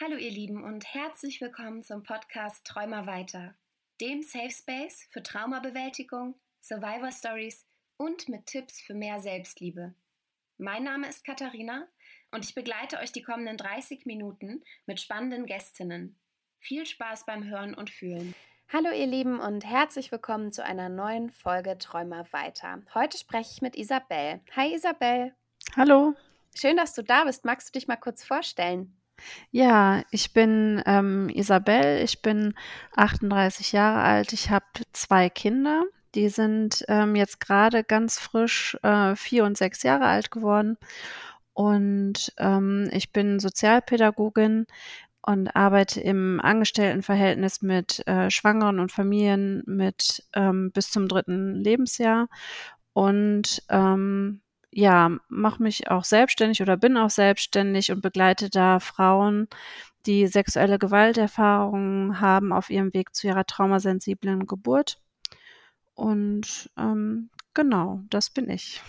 Hallo ihr Lieben und herzlich willkommen zum Podcast Träumer weiter, dem Safe Space für Traumabewältigung, Survivor Stories und mit Tipps für mehr Selbstliebe. Mein Name ist Katharina und ich begleite euch die kommenden 30 Minuten mit spannenden Gästinnen. Viel Spaß beim Hören und Fühlen. Hallo ihr Lieben und herzlich willkommen zu einer neuen Folge Träumer weiter. Heute spreche ich mit Isabel. Hi Isabel. Hallo. Schön, dass du da bist. Magst du dich mal kurz vorstellen? Ja, ich bin ähm, Isabel, ich bin 38 Jahre alt, ich habe zwei Kinder, die sind ähm, jetzt gerade ganz frisch äh, vier und sechs Jahre alt geworden. Und ähm, ich bin Sozialpädagogin und arbeite im Angestelltenverhältnis mit äh, Schwangeren und Familien mit ähm, bis zum dritten Lebensjahr. Und ähm, ja, mache mich auch selbstständig oder bin auch selbstständig und begleite da Frauen, die sexuelle Gewalterfahrungen haben auf ihrem Weg zu ihrer traumasensiblen Geburt. Und ähm, genau, das bin ich.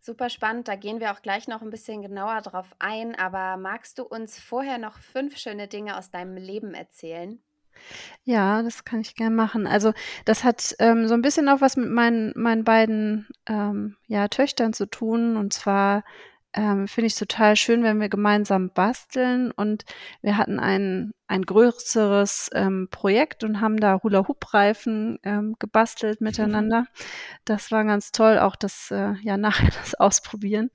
Super spannend, da gehen wir auch gleich noch ein bisschen genauer drauf ein. Aber magst du uns vorher noch fünf schöne Dinge aus deinem Leben erzählen? Ja, das kann ich gern machen. Also, das hat, ähm, so ein bisschen auch was mit meinen meinen beiden, ähm, ja, Töchtern zu tun. Und zwar, ähm, finde ich's total schön, wenn wir gemeinsam basteln. Und wir hatten ein ein größeres, ähm, Projekt und haben da Hula-Hoop-Reifen, ähm, gebastelt miteinander. Das war ganz toll, auch das, äh ja, nachher das Ausprobieren.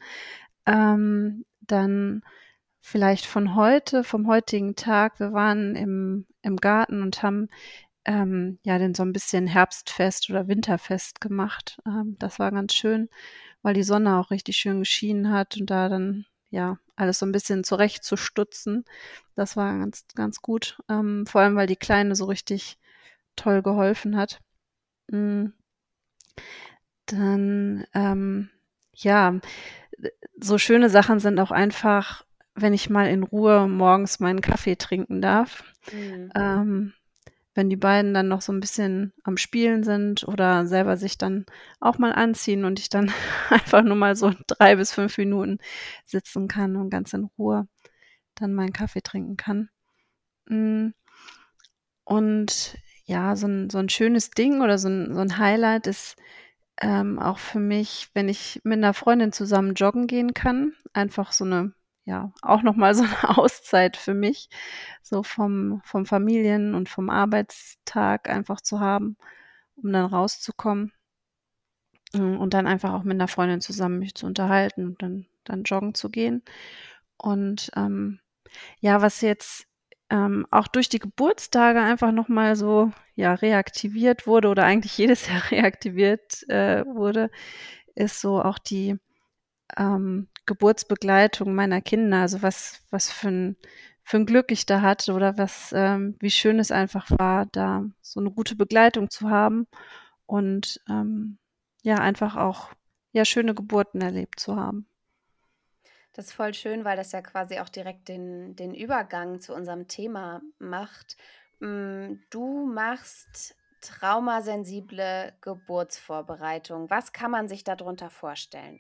Ähm, dann vielleicht von heute, vom heutigen Tag. Wir waren im, im Garten und haben ähm, ja den so ein bisschen Herbstfest oder Winterfest gemacht. Ähm, das war ganz schön, weil die Sonne auch richtig schön geschienen hat und da dann ja alles so ein bisschen zurechtzustutzen. Das war ganz, ganz gut. Ähm, vor allem, weil die Kleine so richtig toll geholfen hat. Mhm. Dann, ähm, ja, so schöne Sachen sind auch einfach wenn ich mal in Ruhe morgens meinen Kaffee trinken darf. Mhm. Ähm, wenn die beiden dann noch so ein bisschen am Spielen sind oder selber sich dann auch mal anziehen und ich dann einfach nur mal so drei bis fünf Minuten sitzen kann und ganz in Ruhe dann meinen Kaffee trinken kann. Mm. Und ja, so ein, so ein schönes Ding oder so ein, so ein Highlight ist ähm, auch für mich, wenn ich mit einer Freundin zusammen joggen gehen kann. Einfach so eine ja, auch noch mal so eine Auszeit für mich, so vom vom Familien und vom Arbeitstag einfach zu haben, um dann rauszukommen, hm, und dann einfach auch mit 'ner Freundin zusammen mich zu unterhalten und dann dann joggen zu gehen. Und, ähm, ja, was jetzt, ähm, auch durch die Geburtstage einfach noch mal so, ja, reaktiviert wurde oder eigentlich jedes Jahr reaktiviert, äh, wurde, ist so auch die ähm, Geburtsbegleitung meiner Kinder, also was, was für ein, für ein Glück ich da hatte oder was, ähm, wie schön es einfach war, da so eine gute Begleitung zu haben und ähm, ja, einfach auch ja, schöne Geburten erlebt zu haben. Das ist voll schön, weil das ja quasi auch direkt den, den Übergang zu unserem Thema macht. Mm, du machst traumasensible Geburtsvorbereitung. Was kann man sich darunter vorstellen?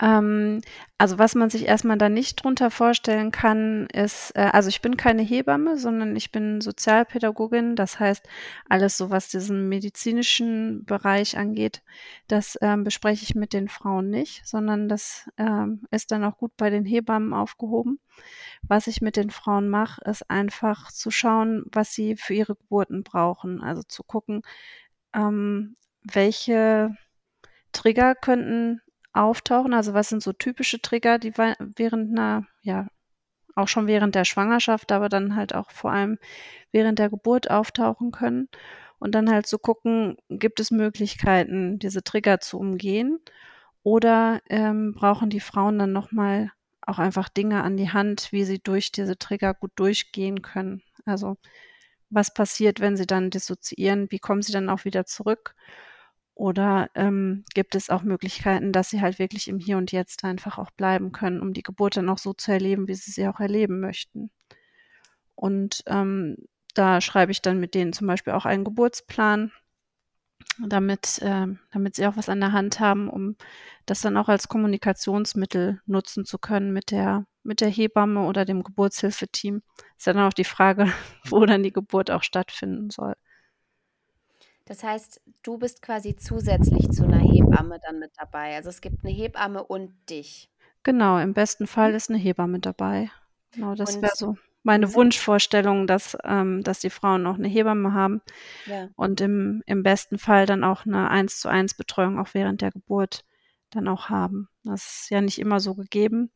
Ähm, also, was man sich erstmal da nicht drunter vorstellen kann, ist äh, also, ich bin keine Hebamme, sondern ich bin Sozialpädagogin. Das heißt, alles so, was diesen medizinischen Bereich angeht, das, ähm, bespreche ich mit den Frauen nicht, sondern das, ähm, ist dann auch gut bei den Hebammen aufgehoben. Was ich mit den Frauen mache, ist einfach zu schauen, was sie für ihre Geburten brauchen. Also, zu gucken, ähm, welche Trigger könnten auftauchen? Also, was sind so typische Trigger, die während einer ja, auch schon während der Schwangerschaft, aber dann halt auch vor allem während der Geburt auftauchen können? Und dann halt zu gucken, gibt es Möglichkeiten, diese Trigger zu umgehen? Oder, ähm, brauchen die Frauen dann noch mal auch einfach Dinge an die Hand, wie sie durch diese Trigger gut durchgehen können? Also, was passiert, wenn sie dann dissoziieren? Wie kommen sie dann auch wieder zurück? Oder ähm, gibt es auch Möglichkeiten, dass sie halt wirklich im Hier und Jetzt einfach auch bleiben können, um die Geburt dann auch so zu erleben, wie sie sie auch erleben möchten? Und ähm, da schreibe ich dann mit denen zum Beispiel auch einen Geburtsplan, damit, äh, damit sie auch was an der Hand haben, um das dann auch als Kommunikationsmittel nutzen zu können mit der, mit der Hebamme oder dem Geburtshilfeteam. Ist ja dann auch die Frage, wo dann die Geburt auch stattfinden soll. Das heißt, du bist quasi zusätzlich zu einer Hebamme dann mit dabei. Also es gibt eine Hebamme und dich. Genau, im besten Fall ist eine Hebamme dabei. Genau, das wäre so meine mhm. Wunschvorstellung, dass, ähm, dass die Frauen auch eine Hebamme haben ja. und im, im besten Fall dann auch eine 1 zu 1 Betreuung auch während der Geburt dann auch haben. Das ist ja nicht immer so gegeben,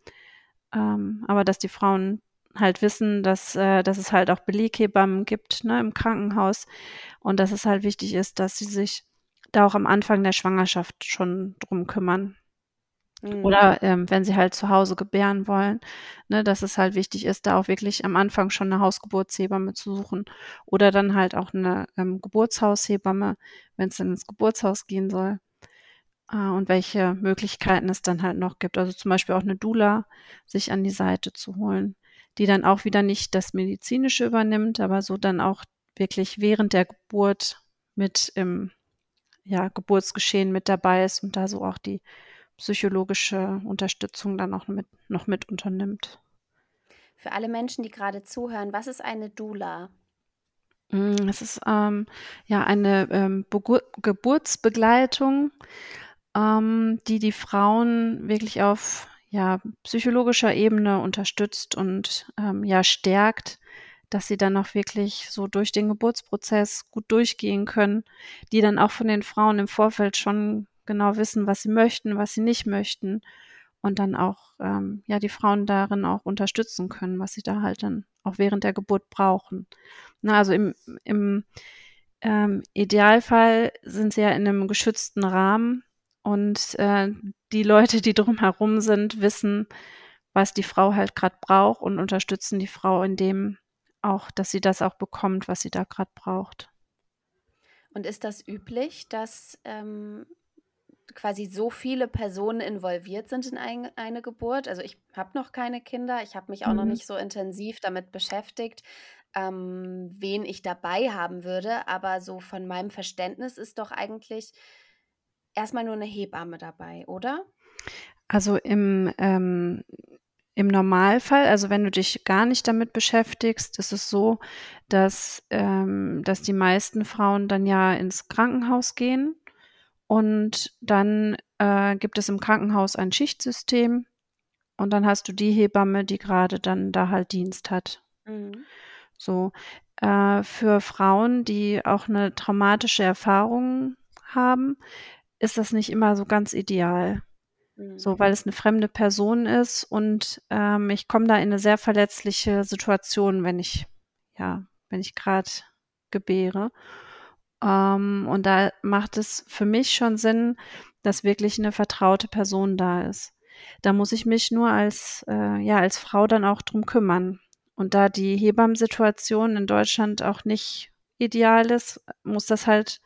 ähm, aber dass die Frauen halt wissen, dass, äh, dass es halt auch Beleghebammen gibt ne, im Krankenhaus und dass es halt wichtig ist, dass sie sich da auch am Anfang der Schwangerschaft schon drum kümmern. Mhm. Oder ähm, wenn sie halt zu Hause gebären wollen, ne, dass es halt wichtig ist, da auch wirklich am Anfang schon eine Hausgeburtshebamme zu suchen. Oder dann halt auch eine ähm, Geburtshaushebamme, wenn es dann ins Geburtshaus gehen soll. Äh, und welche Möglichkeiten es dann halt noch gibt. Also zum Beispiel auch eine Dula sich an die Seite zu holen, die dann auch wieder nicht das Medizinische übernimmt, aber so dann auch wirklich während der Geburt mit im ja, Geburtsgeschehen mit dabei ist und da so auch die psychologische Unterstützung dann auch mit, noch mit unternimmt. Für alle Menschen, die gerade zuhören, was ist eine Doula? Mm, es ist ähm, ja eine ähm, Geburtsbegleitung, ähm, die die Frauen wirklich auf ja, psychologischer Ebene unterstützt und ähm, ja stärkt, dass sie dann auch wirklich so durch den Geburtsprozess gut durchgehen können, die dann auch von den Frauen im Vorfeld schon genau wissen, was sie möchten, was sie nicht möchten und dann auch ähm, ja die Frauen darin auch unterstützen können, was sie da halt dann auch während der Geburt brauchen. Na, also im, im ähm, Idealfall sind sie ja in einem geschützten Rahmen und äh, die Leute, die drumherum sind, wissen, was die Frau halt gerade braucht und unterstützen die Frau in dem auch, dass sie das auch bekommt, was sie da gerade braucht. Und ist das üblich, dass ähm, quasi so viele Personen involviert sind in ein, eine Geburt. Also ich habe noch keine Kinder, ich habe mich auch mhm. noch nicht so intensiv damit beschäftigt, ähm, wen ich dabei haben würde. Aber so von meinem Verständnis ist doch eigentlich erstmal nur eine Hebamme dabei, oder? Also im, ähm, im Normalfall, also wenn du dich gar nicht damit beschäftigst, ist es so, dass, ähm, dass die meisten Frauen dann ja ins Krankenhaus gehen und dann äh, gibt es im Krankenhaus ein Schichtsystem und dann hast du die Hebamme, die gerade dann da halt Dienst hat. Mhm. So. Äh, für Frauen, die auch eine traumatische Erfahrung haben, ist das nicht immer so ganz ideal. Mhm. So, weil es eine fremde Person ist und ähm, ich komme da in eine sehr verletzliche Situation, wenn ich, ja, wenn ich gerade gebäre. Ähm, und da macht es für mich schon Sinn, dass wirklich eine vertraute Person da ist. Da muss ich mich nur als, äh, ja, als Frau dann auch drum kümmern. Und da die Hebammensituation in Deutschland auch nicht ideal ist, muss das halt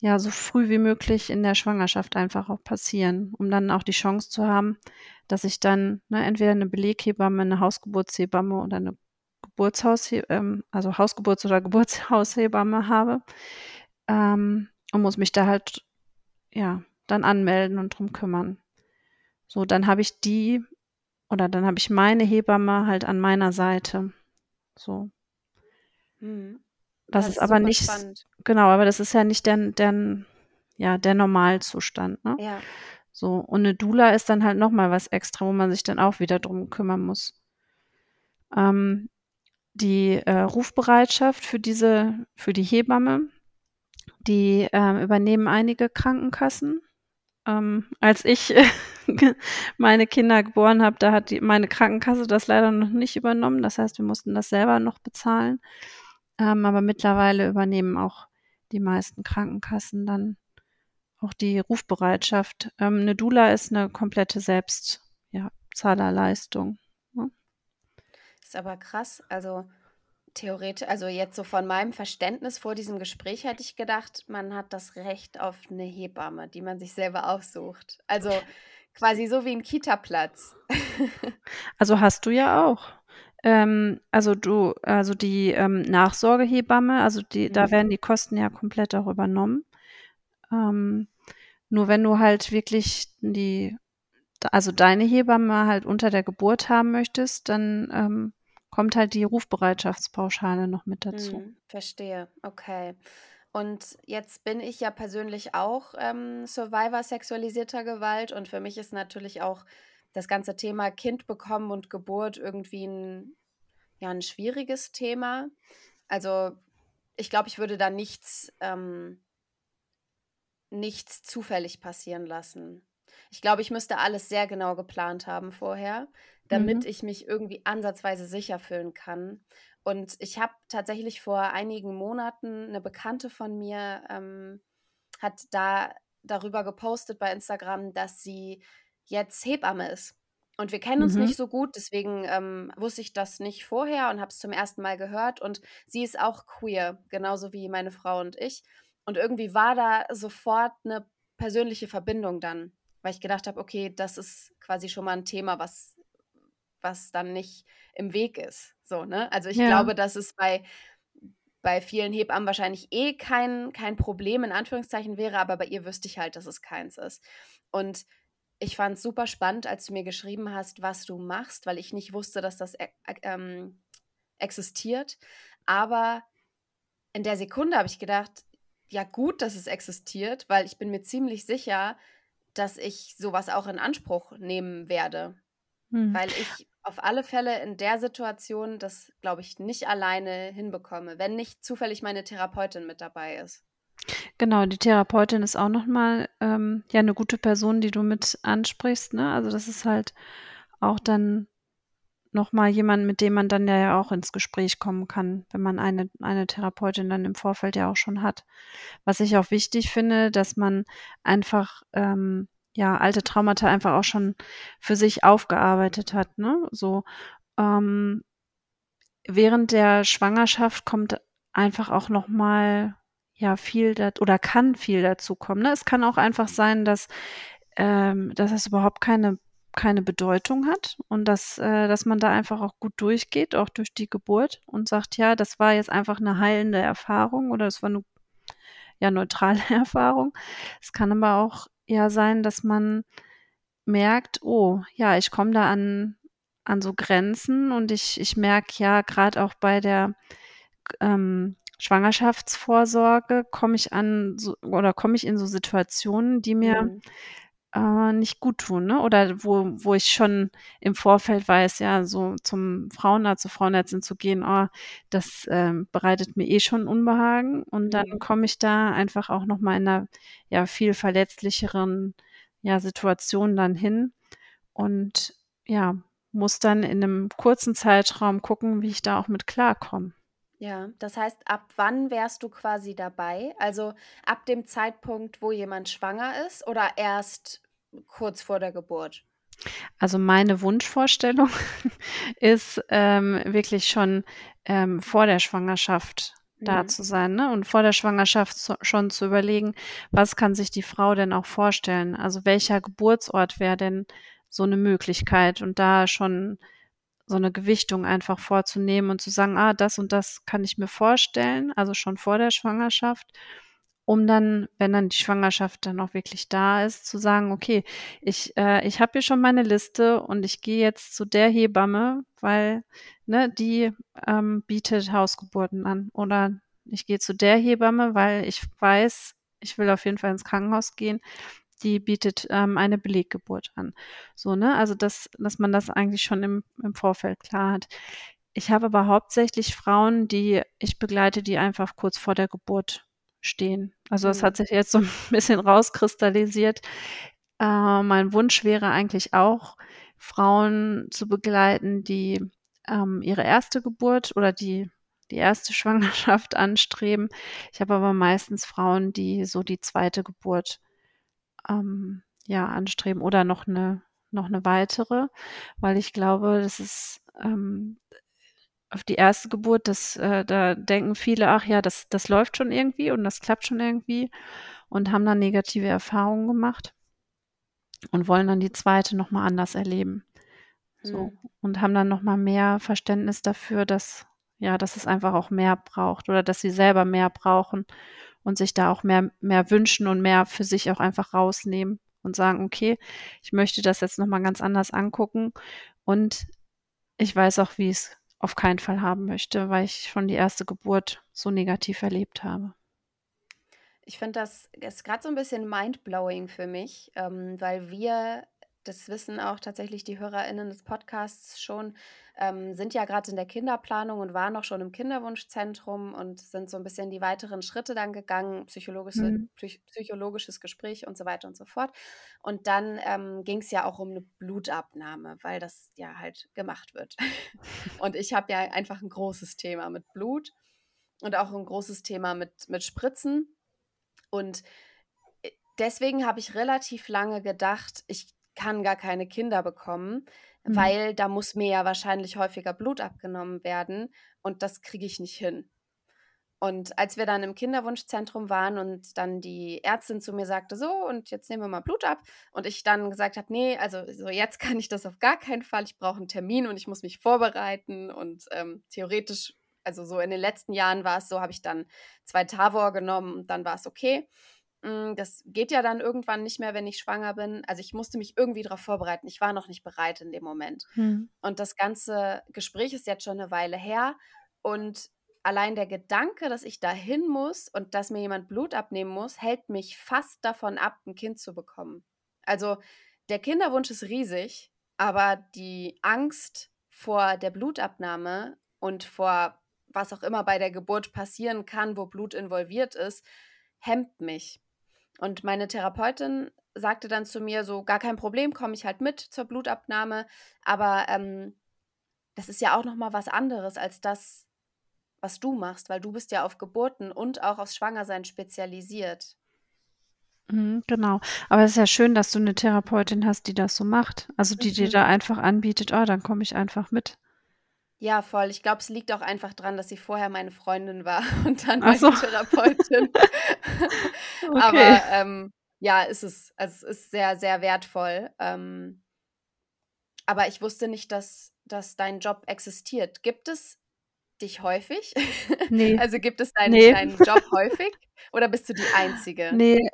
ja so früh wie möglich in der Schwangerschaft einfach auch passieren, um dann auch die Chance zu haben, dass ich dann ne, entweder eine Beleghebamme, eine Hausgeburtshebamme oder eine Geburtshaus, ähm, also Hausgeburts- oder Geburtshaushebamme habe ähm, und muss mich da halt ja dann anmelden und drum kümmern. So, dann habe ich die oder dann habe ich meine Hebamme halt an meiner Seite. So. Hm. Das, das, ist, ist aber nicht spannend. genau, aber das ist ja nicht der, der ja der Normalzustand. Ne? Ja. So und eine Dula ist dann halt noch mal was extra, wo man sich dann auch wieder drum kümmern muss. Ähm, die äh, Rufbereitschaft für diese, für die Hebamme, die äh, übernehmen einige Krankenkassen. Ähm, als ich meine Kinder geboren habe, da hat die, meine Krankenkasse das leider noch nicht übernommen. Das heißt, wir mussten das selber noch bezahlen. Ähm, aber mittlerweile übernehmen auch die meisten Krankenkassen dann auch die Rufbereitschaft. Ähm, eine Dula ist eine komplette Selbstzahlerleistung. Ist aber krass. Also theoretisch, also jetzt so von meinem Verständnis vor diesem Gespräch hätte ich gedacht, man hat das Recht auf eine Hebamme, die man sich selber aussucht. Also quasi so wie ein Kita-Platz. also hast du ja auch. Ähm, also du, also die ähm, Nachsorgehebamme, also die, mhm. da werden die Kosten ja komplett auch übernommen. Ähm, nur wenn du halt wirklich die also deine Hebamme halt unter der Geburt haben möchtest, dann ähm, kommt halt die Rufbereitschaftspauschale noch mit dazu. Mhm, verstehe, okay. Und jetzt bin ich ja persönlich auch ähm, Survivor sexualisierter Gewalt und für mich ist natürlich auch das ganze Thema Kind bekommen und Geburt irgendwie ein, ja, ein schwieriges Thema. Also ich glaube, ich würde da nichts, ähm, nichts zufällig passieren lassen. Ich glaube, ich müsste alles sehr genau geplant haben vorher, damit Mhm. ich mich irgendwie ansatzweise sicher fühlen kann. Und ich habe tatsächlich vor einigen Monaten eine Bekannte von mir ähm, hat da darüber gepostet bei Instagram, dass sie jetzt Hebamme ist. Und wir kennen uns Mhm. nicht so gut, deswegen ähm, wusste ich das nicht vorher und habe es zum ersten Mal gehört. Und sie ist auch queer, genauso wie meine Frau und ich. Und irgendwie war da sofort eine persönliche Verbindung dann, weil ich gedacht habe, okay, das ist quasi schon mal ein Thema, was, was dann nicht im Weg ist. So, ne? Also ich Ja. glaube, dass es bei, bei vielen Hebammen wahrscheinlich eh kein, kein Problem in Anführungszeichen wäre, aber bei ihr wüsste ich halt, dass es keins ist. Und ich fand es super spannend, als du mir geschrieben hast, was du machst, weil ich nicht wusste, dass das e e ähm, existiert. Aber in der Sekunde habe ich gedacht, ja gut, dass es existiert, weil ich bin mir ziemlich sicher, dass ich sowas auch in Anspruch nehmen werde. Mhm. Weil ich auf alle Fälle in der Situation das, glaube ich, nicht alleine hinbekomme, wenn nicht zufällig meine Therapeutin mit dabei ist. Genau, die Therapeutin ist auch noch mal, ähm, ja, 'ne gute Person, die du mit ansprichst, ne? Also, das ist halt auch dann noch mal jemand, mit dem man dann ja auch ins Gespräch kommen kann, wenn man eine eine Therapeutin dann im Vorfeld ja auch schon hat. Was ich auch wichtig finde, dass man einfach, ähm, ja, alte Traumata einfach auch schon für sich aufgearbeitet hat, ne? So, ähm während der Schwangerschaft kommt einfach auch noch mal, ja, viel dat oder kann viel dazukommen, ne? Es kann auch einfach sein, dass ähm, dass es überhaupt keine keine Bedeutung hat und dass äh, dass man da einfach auch gut durchgeht, auch durch die Geburt und sagt: „Ja, das war jetzt einfach 'ne heilende Erfahrung oder es war 'ne, ja, neutrale Erfahrung.“ Es kann aber auch, ja, sein, dass man merkt: „Oh, ja, ich komme da an an so Grenzen und ich ich merke ja, grad auch bei der, ähm, Schwangerschaftsvorsorge komme ich an so oder komme ich in so Situationen, die mir, Mhm. äh, nicht guttun, ne? Oder wo wo ich schon im Vorfeld weiß, ja, so zum Frauenarzt, zur Frauenärztin zu gehen, oh, das, ähm, bereitet mir eh schon Unbehagen und dann Mhm. komme ich da einfach auch noch mal in 'ner, ja, viel verletzlicheren, ja, Situation dann hin und, ja, muss dann in 'nem kurzen Zeitraum gucken, wie ich da auch mit klarkomme. Ja, das heißt, ab wann wärst du quasi dabei? Also, ab dem Zeitpunkt, wo jemand schwanger ist oder erst kurz vor der Geburt? Also, meine Wunschvorstellung ist, ähm, wirklich schon, ähm, vor der Schwangerschaft da Mhm. zu sein, ne? Und vor der Schwangerschaft so schon zu überlegen, was kann sich die Frau denn auch vorstellen? Also, welcher Geburtsort wäre denn so 'ne Möglichkeit? Und da schon so 'ne Gewichtung einfach vorzunehmen und zu sagen: „Ah, das und das kann ich mir vorstellen“, also schon vor der Schwangerschaft, um dann, wenn dann die Schwangerschaft dann auch wirklich da ist, zu sagen: „Okay, ich äh, ich habe hier schon meine Liste und ich gehe jetzt zu der Hebamme, weil, ne, die, ähm, bietet Hausgeburten an.“ Oder ich gehe zu der Hebamme, weil ich weiß, ich will auf jeden Fall ins Krankenhaus gehen, die bietet, ähm, eine Beleggeburt an. So, ne? Also, dass dass man das eigentlich schon im im Vorfeld klar hat. Ich habe aber hauptsächlich Frauen, die ich begleite, die einfach kurz vor der Geburt stehen. Also, das hat Mhm. sich jetzt so 'n bisschen rauskristallisiert. Äh, mein Wunsch wäre eigentlich auch, Frauen zu begleiten, die, ähm, ihre erste Geburt oder die die erste Schwangerschaft anstreben. Ich habe aber meistens Frauen, die so die zweite Geburt, ähm, ja, anstreben oder noch 'ne noch 'ne weitere, weil ich glaube, das ist, ähm auf die erste Geburt, das äh, da denken viele: „Ach ja, das das läuft schon irgendwie und das klappt schon irgendwie“ und haben dann negative Erfahrungen gemacht und wollen dann die zweite noch mal anders erleben. So, Mhm. und haben dann noch mal mehr Verständnis dafür, dass ja, dass es einfach auch mehr braucht oder dass sie selber mehr brauchen und sich da auch mehr mehr wünschen und mehr für sich auch einfach rausnehmen und sagen, okay, ich möchte das jetzt nochmal ganz anders angucken und ich weiß auch, wie ich es auf keinen Fall haben möchte, weil ich schon die erste Geburt so negativ erlebt habe. Ich finde das ist gerade so ein bisschen mindblowing für mich, ähm, weil wir das wissen auch tatsächlich die HörerInnen des Podcasts schon, ähm, sind ja gerade in der Kinderplanung und waren auch schon im Kinderwunschzentrum und sind so ein bisschen die weiteren Schritte dann gegangen, psychologische, Mhm. psych psychologisches Gespräch und so weiter und so fort. Und dann ähm, ging es ja auch um eine Blutabnahme, weil das ja halt gemacht wird. Und ich habe ja einfach ein großes Thema mit Blut und auch ein großes Thema mit, mit Spritzen. Und äh, deswegen habe ich relativ lange gedacht, ich kann gar keine Kinder bekommen, mhm. weil da muss mir ja wahrscheinlich häufiger Blut abgenommen werden und das kriege ich nicht hin. Und als wir dann im Kinderwunschzentrum waren und dann die Ärztin zu mir sagte, so, und jetzt nehmen wir mal Blut ab, und ich dann gesagt habe, nee, also so jetzt kann ich das auf gar keinen Fall, ich brauche einen Termin und ich muss mich vorbereiten und ähm, theoretisch, also so in den letzten Jahren war es so, habe ich dann zwei Tavor genommen und dann war es okay. Hm, das geht ja dann irgendwann nicht mehr, wenn ich schwanger bin. Also ich musste mich irgendwie darauf vorbereiten. Ich war noch nicht bereit in dem Moment. Hm. Und das ganze Gespräch ist jetzt schon eine Weile her. Und allein der Gedanke, dass ich dahin muss und dass mir jemand Blut abnehmen muss, hält mich fast davon ab, ein Kind zu bekommen. Also der Kinderwunsch ist riesig, aber die Angst vor der Blutabnahme und vor was auch immer bei der Geburt passieren kann, wo Blut involviert ist, hemmt mich. Und meine Therapeutin sagte dann zu mir so, gar kein Problem, komme ich halt mit zur Blutabnahme. Aber ähm, das ist ja auch noch mal was anderes als das, was du machst, weil du bist ja auf Geburten und auch aufs Schwangersein spezialisiert. Mhm, genau. Aber es ist ja schön, dass du eine Therapeutin hast, die das so macht. Also die dir da mhm. einfach anbietet, oh, dann komme ich einfach mit. Ja, voll. Ich glaube, es liegt auch einfach dran, dass sie vorher meine Freundin war und dann meine so. Therapeutin. Okay. Aber ähm, ja, ist es. Also es ist sehr, sehr wertvoll. Ähm, aber ich wusste nicht, dass, dass dein Job existiert. Gibt es dich häufig? Nee. Also gibt es deinen, Nee. deinen Job häufig oder bist du die Einzige? Nee.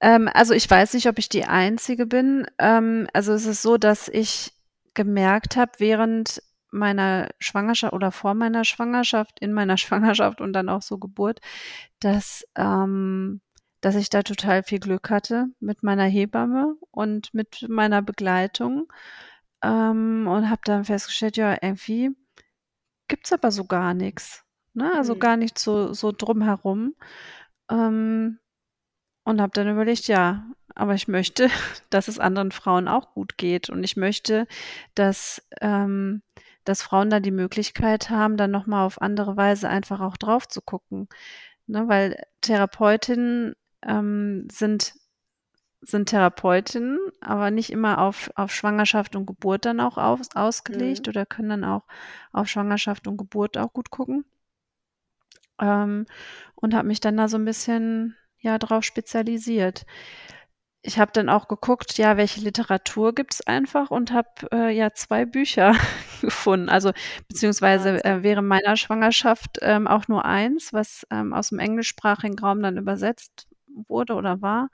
Ähm, also ich weiß nicht, ob ich die Einzige bin. Ähm, also es ist so, dass ich gemerkt habe, während meiner Schwangerschaft oder vor meiner Schwangerschaft, in meiner Schwangerschaft und dann auch so Geburt, dass, ähm, dass ich da total viel Glück hatte mit meiner Hebamme und mit meiner Begleitung. Ähm, und habe dann festgestellt, ja, irgendwie gibt es aber so gar nichts. Ne? Also mhm. gar nicht so, so drumherum. Ähm, und habe dann überlegt, ja, aber ich möchte, dass es anderen Frauen auch gut geht. Und ich möchte, dass ähm, dass Frauen da die Möglichkeit haben, dann nochmal auf andere Weise einfach auch drauf zu gucken. Ne, weil Therapeutinnen ähm, sind, sind Therapeutinnen, aber nicht immer auf, auf Schwangerschaft und Geburt dann auch aus, ausgelegt mhm. oder können dann auch auf Schwangerschaft und Geburt auch gut gucken. Ähm, und habe mich dann da so ein bisschen ja drauf spezialisiert ich habe dann auch geguckt, ja, welche Literatur gibt es einfach und habe äh, ja zwei Bücher gefunden. Also beziehungsweise äh, während meiner Schwangerschaft ähm, auch nur eins, was ähm, aus dem englischsprachigen Raum dann übersetzt wurde oder war.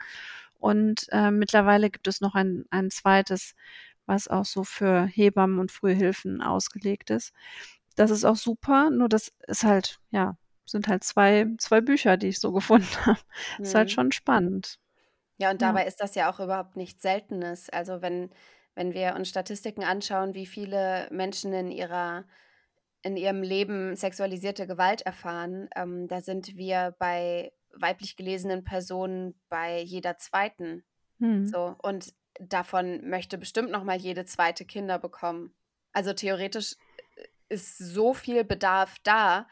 Und äh, mittlerweile gibt es noch ein, ein zweites, was auch so für Hebammen und Frühhilfen ausgelegt ist. Das ist auch super, nur das ist halt, ja, sind halt zwei, zwei Bücher, die ich so gefunden habe. Mhm. Ist halt mhm. schon spannend. Ja, und dabei ist das ja auch überhaupt nichts Seltenes. Also wenn, wenn wir uns Statistiken anschauen, wie viele Menschen in ihrer in ihrem Leben sexualisierte Gewalt erfahren, ähm, da sind wir bei weiblich gelesenen Personen bei jeder zweiten. Hm. So, und davon möchte bestimmt noch mal jede zweite Kinder bekommen. Also theoretisch äh, ist so viel Bedarf da,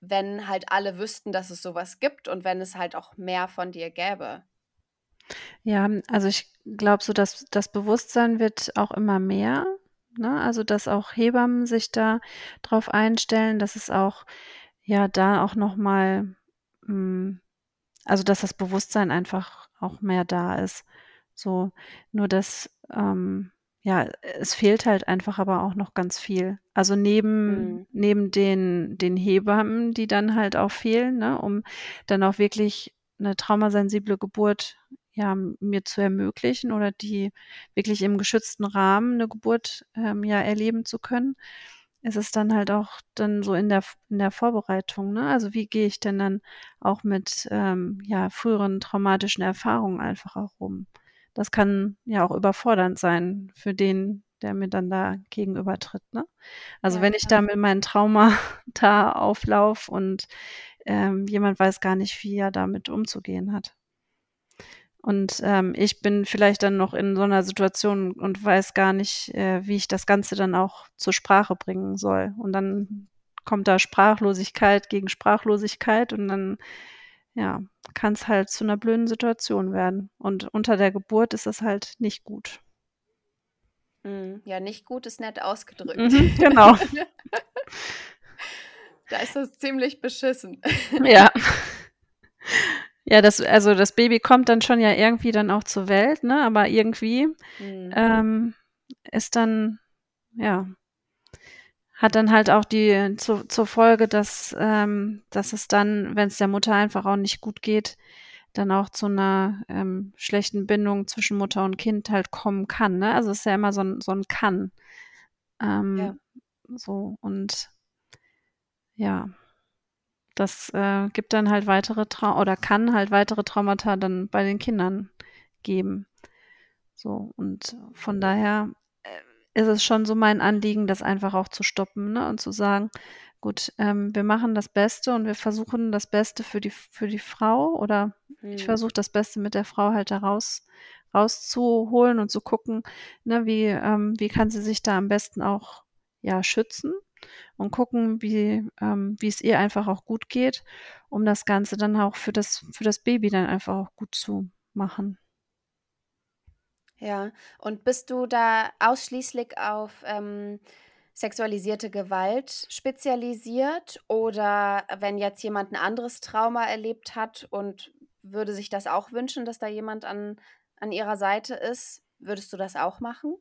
wenn halt alle wüssten, dass es sowas gibt und wenn es halt auch mehr von dir gäbe. Ja, also ich glaube so, dass das Bewusstsein wird auch immer mehr, ne? Also, dass auch Hebammen sich da drauf einstellen, dass es auch ja, da auch noch mal hm also, dass das Bewusstsein einfach auch mehr da ist. So, nur dass, ähm ja, es fehlt halt einfach aber auch noch ganz viel. Also, neben Mhm. neben den den Hebammen, die dann halt auch fehlen, ne, um dann auch wirklich eine traumasensible Geburt ja, mir zu ermöglichen oder die wirklich im geschützten Rahmen eine Geburt ähm, ja erleben zu können, ist es dann halt auch dann so in der in der Vorbereitung, ne? Also wie gehe ich denn dann auch mit ähm, ja früheren traumatischen Erfahrungen einfach auch um? Das kann ja auch überfordernd sein für den, der mir dann da gegenübertritt, ne? Also Ja, wenn ich da mit meinen Traumata auflaufe und ähm, jemand weiß gar nicht, wie er damit umzugehen hat. Und ähm, ich bin vielleicht dann noch in so einer Situation und weiß gar nicht, äh, wie ich das Ganze dann auch zur Sprache bringen soll. Und dann kommt da Sprachlosigkeit gegen Sprachlosigkeit und dann ja, kann es halt zu einer blöden Situation werden. Und unter der Geburt ist das halt nicht gut. Mhm. Ja, nicht gut ist nett ausgedrückt. Mhm, genau. Da ist das ziemlich beschissen. Ja. Ja, das, also das Baby kommt dann schon ja irgendwie dann auch zur Welt, ne? Aber irgendwie Mhm. ähm, ist dann, ja, hat dann halt auch die zu, zur Folge, dass, ähm, dass es dann, wenn es der Mutter einfach auch nicht gut geht, dann auch zu einer ähm, schlechten Bindung zwischen Mutter und Kind halt kommen kann. Ne? Also es ist ja immer so ein, so ein Kann. Ähm, Ja. So und ja, das äh, gibt dann halt weitere Trau oder kann halt weitere Traumata dann bei den Kindern geben. So und von daher äh, ist es schon so mein Anliegen, das einfach auch zu stoppen ne? und zu sagen, gut, ähm, wir machen das Beste und wir versuchen das Beste für die, für die Frau oder ich Mhm. versuche das Beste mit der Frau halt da raus, rauszuholen und zu gucken, ne, wie, ähm, wie kann sie sich da am besten auch ja, schützen und gucken, wie, ähm, wie es ihr einfach auch gut geht, um das Ganze dann auch für das, für das Baby dann einfach auch gut zu machen. Ja, und bist du da ausschließlich auf ähm, sexualisierte Gewalt spezialisiert oder wenn jetzt jemand ein anderes Trauma erlebt hat und würde sich das auch wünschen, dass da jemand an, an ihrer Seite ist, würdest du das auch machen?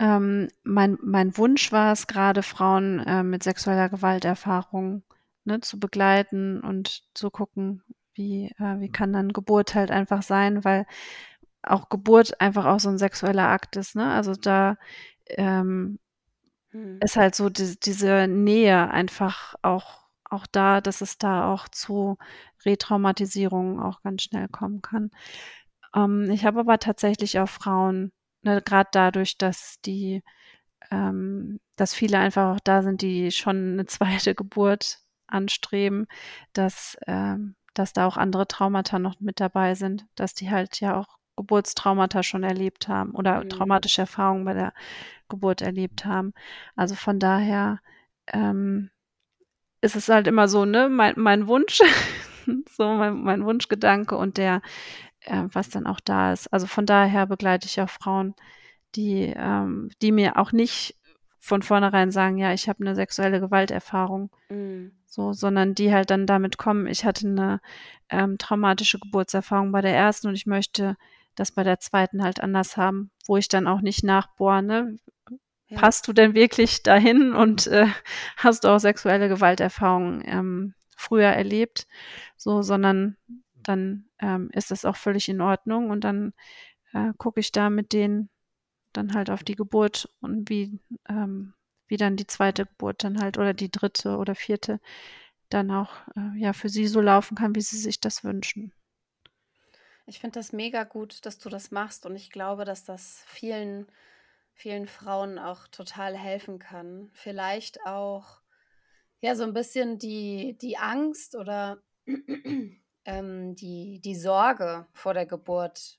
Ähm, mein, mein Wunsch war es, gerade Frauen äh, mit sexueller Gewalterfahrung ne, zu begleiten und zu gucken, wie, äh, wie kann dann Geburt halt einfach sein, weil auch Geburt einfach auch so ein sexueller Akt ist. Ne? Also da ähm, Hm. ist halt so die, diese Nähe einfach auch, auch da, dass es da auch zu Retraumatisierungen auch ganz schnell kommen kann. Ähm, ich habe aber tatsächlich auch Frauen, ne, gerade dadurch, dass die, ähm, dass viele einfach auch da sind, die schon eine zweite Geburt anstreben, dass, ähm, dass da auch andere Traumata noch mit dabei sind, dass die halt ja auch Geburtstraumata schon erlebt haben oder Mhm. traumatische Erfahrungen bei der Geburt erlebt haben. Also von daher ähm, ist es halt immer so, ne, mein, mein Wunsch, so mein, mein Wunschgedanke und der, äh, was dann auch da ist. Also von daher begleite ich auch Frauen, die, ähm, die mir auch nicht von vornherein sagen, ja, ich habe eine sexuelle Gewalterfahrung, Mhm. so, sondern die halt dann damit kommen, ich hatte eine ähm, traumatische Geburtserfahrung bei der ersten und ich möchte das bei der zweiten halt anders haben, wo ich dann auch nicht nachbohre, ne? Ja. Passt du denn wirklich dahin und äh, hast du auch sexuelle Gewalterfahrungen ähm, früher erlebt? So, sondern dann ähm, ist das auch völlig in Ordnung und dann äh, gucke ich da mit denen dann halt auf die Geburt und wie, ähm, wie dann die zweite Geburt dann halt oder die dritte oder vierte dann auch äh, ja für sie so laufen kann, wie sie sich das wünschen. Ich finde das mega gut, dass du das machst und ich glaube, dass das vielen, vielen Frauen auch total helfen kann. Vielleicht auch ja so ein bisschen die, die Angst oder ähm, die, die Sorge vor der Geburt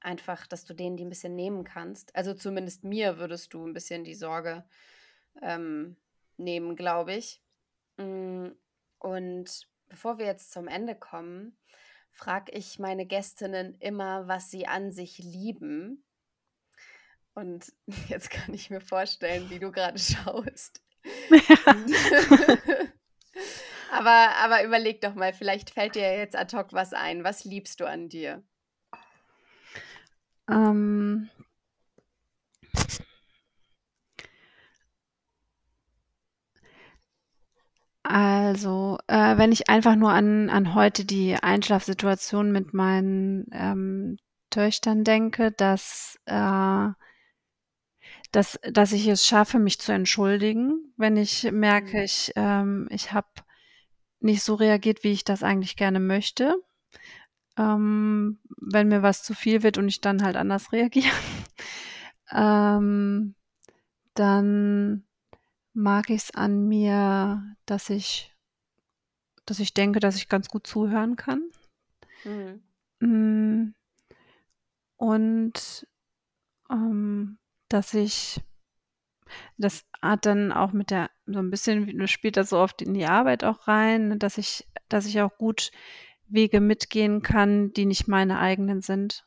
einfach, dass du denen die ein bisschen nehmen kannst. Also zumindest mir würdest du ein bisschen die Sorge ähm, nehmen, glaube ich. Mm, Und bevor wir jetzt zum Ende kommen, frage ich meine Gästinnen immer, was sie an sich lieben. Und jetzt kann ich mir vorstellen, wie du gerade schaust. aber, aber überleg doch mal, vielleicht fällt dir jetzt ad hoc was ein. Was liebst du an dir? Ähm, Also, äh, wenn ich einfach nur an, an heute die Einschlafsituation mit meinen ähm, Töchtern denke, dass, äh, dass, dass ich es schaffe, mich zu entschuldigen, wenn ich merke, mhm. ich, ähm, ich habe nicht so reagiert, wie ich das eigentlich gerne möchte. Ähm, wenn mir was zu viel wird und ich dann halt anders reagiere. ähm, dann mag ich es an mir, dass ich dass ich denke, dass ich ganz gut zuhören kann. Mhm. Mm. Und ähm, dass ich das hat dann auch mit der so ein bisschen spielt das so oft in die Arbeit auch rein, dass ich dass ich auch gut Wege mitgehen kann, die nicht meine eigenen sind.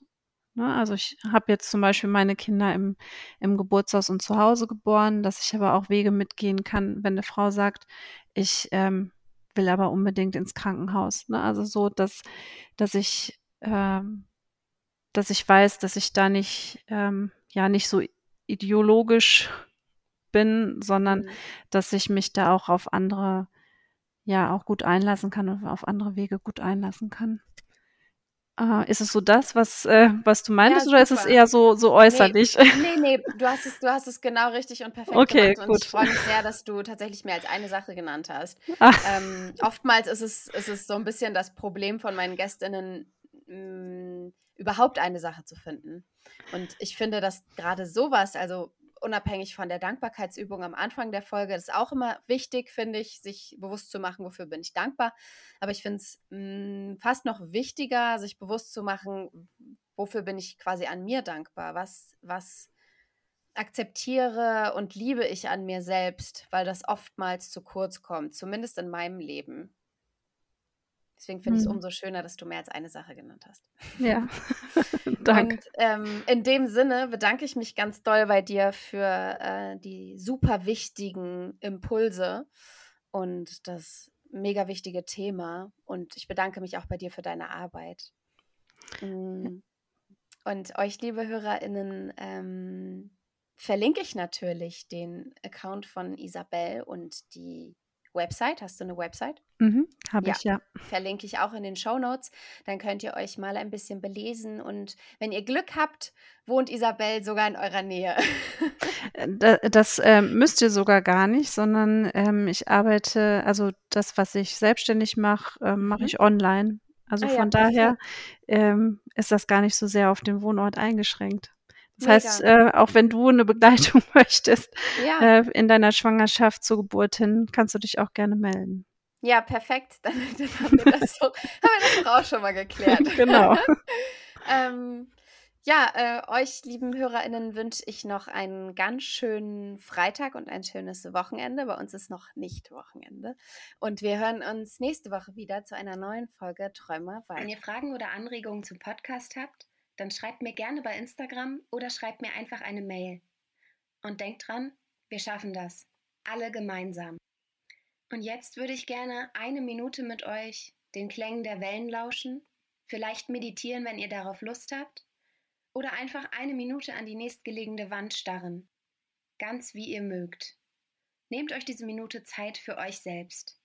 Ne? Also ich habe jetzt zum Beispiel meine Kinder im, im Geburtshaus und zu Hause geboren, dass ich aber auch Wege mitgehen kann, wenn eine Frau sagt, ich ähm, will aber unbedingt ins Krankenhaus. Ne? Also so, dass, dass ich, ähm, dass ich weiß, dass ich da nicht, ähm, ja, nicht so ideologisch bin, sondern mhm. dass ich mich da auch auf andere, ja, auch gut einlassen kann und auf andere Wege gut einlassen kann. Äh, ist es so das, was, äh, was du meintest, ja, oder ist es eher so, so äußerlich? Nee, nee, du, hast es, du hast es genau richtig und perfekt okay, gemacht. Und gut. ich freue mich sehr, dass du tatsächlich mehr als eine Sache genannt hast. Ähm, oftmals ist es, ist es so ein bisschen das Problem von meinen Gästinnen, mh, mm, überhaupt eine Sache zu finden. Und ich finde, dass gerade sowas, also unabhängig von der Dankbarkeitsübung am Anfang der Folge. Das ist auch immer wichtig, finde ich, sich bewusst zu machen, wofür bin ich dankbar. Aber ich finde es mm, fast noch wichtiger, sich bewusst zu machen, wofür bin ich quasi an mir dankbar. Was, was akzeptiere und liebe ich an mir selbst, weil das oftmals zu kurz kommt, zumindest in meinem Leben. Deswegen finde ich es mhm. umso schöner, dass du mehr als eine Sache genannt hast. Ja, danke. Und ähm, in dem Sinne bedanke ich mich ganz doll bei dir für äh, die super wichtigen Impulse und das mega wichtige Thema. Und ich bedanke mich auch bei dir für deine Arbeit. Mm. Und euch, liebe HörerInnen, ähm, verlinke ich natürlich den Account von Isabel und die Website. Hast du eine Website? Mhm, Habe ja. ich, ja. Verlinke ich auch in den Show Notes. Dann könnt ihr euch mal ein bisschen belesen. Und wenn ihr Glück habt, wohnt Isabel sogar in eurer Nähe. Äh, das, das äh, müsst ihr sogar gar nicht, sondern ähm, ich arbeite, also das, was ich selbstständig mache, äh, mache mhm. ich online. Also ah, von ja, daher ähm, ist das gar nicht so sehr auf den Wohnort eingeschränkt. Das Mega. heißt, äh, auch wenn du eine Begleitung möchtest ja. äh, in deiner Schwangerschaft zur Geburt hin, kannst du dich auch gerne melden. Ja, perfekt. Dann, dann haben, wir das doch, haben wir das auch schon mal geklärt. genau. ähm, ja, äh, euch, lieben HörerInnen, wünsche ich noch einen ganz schönen Freitag und ein schönes Wochenende. Bei uns ist noch nicht Wochenende. Und wir hören uns nächste Woche wieder zu einer neuen Folge Träumer weiter. Wenn ihr Fragen oder Anregungen zum Podcast habt, dann schreibt mir gerne bei Instagram oder schreibt mir einfach eine Mail. Und denkt dran, wir schaffen das. Alle gemeinsam. Und jetzt würde ich gerne eine Minute mit euch den Klängen der Wellen lauschen, vielleicht meditieren, wenn ihr darauf Lust habt, oder einfach eine Minute an die nächstgelegene Wand starren. Ganz wie ihr mögt. Nehmt euch diese Minute Zeit für euch selbst.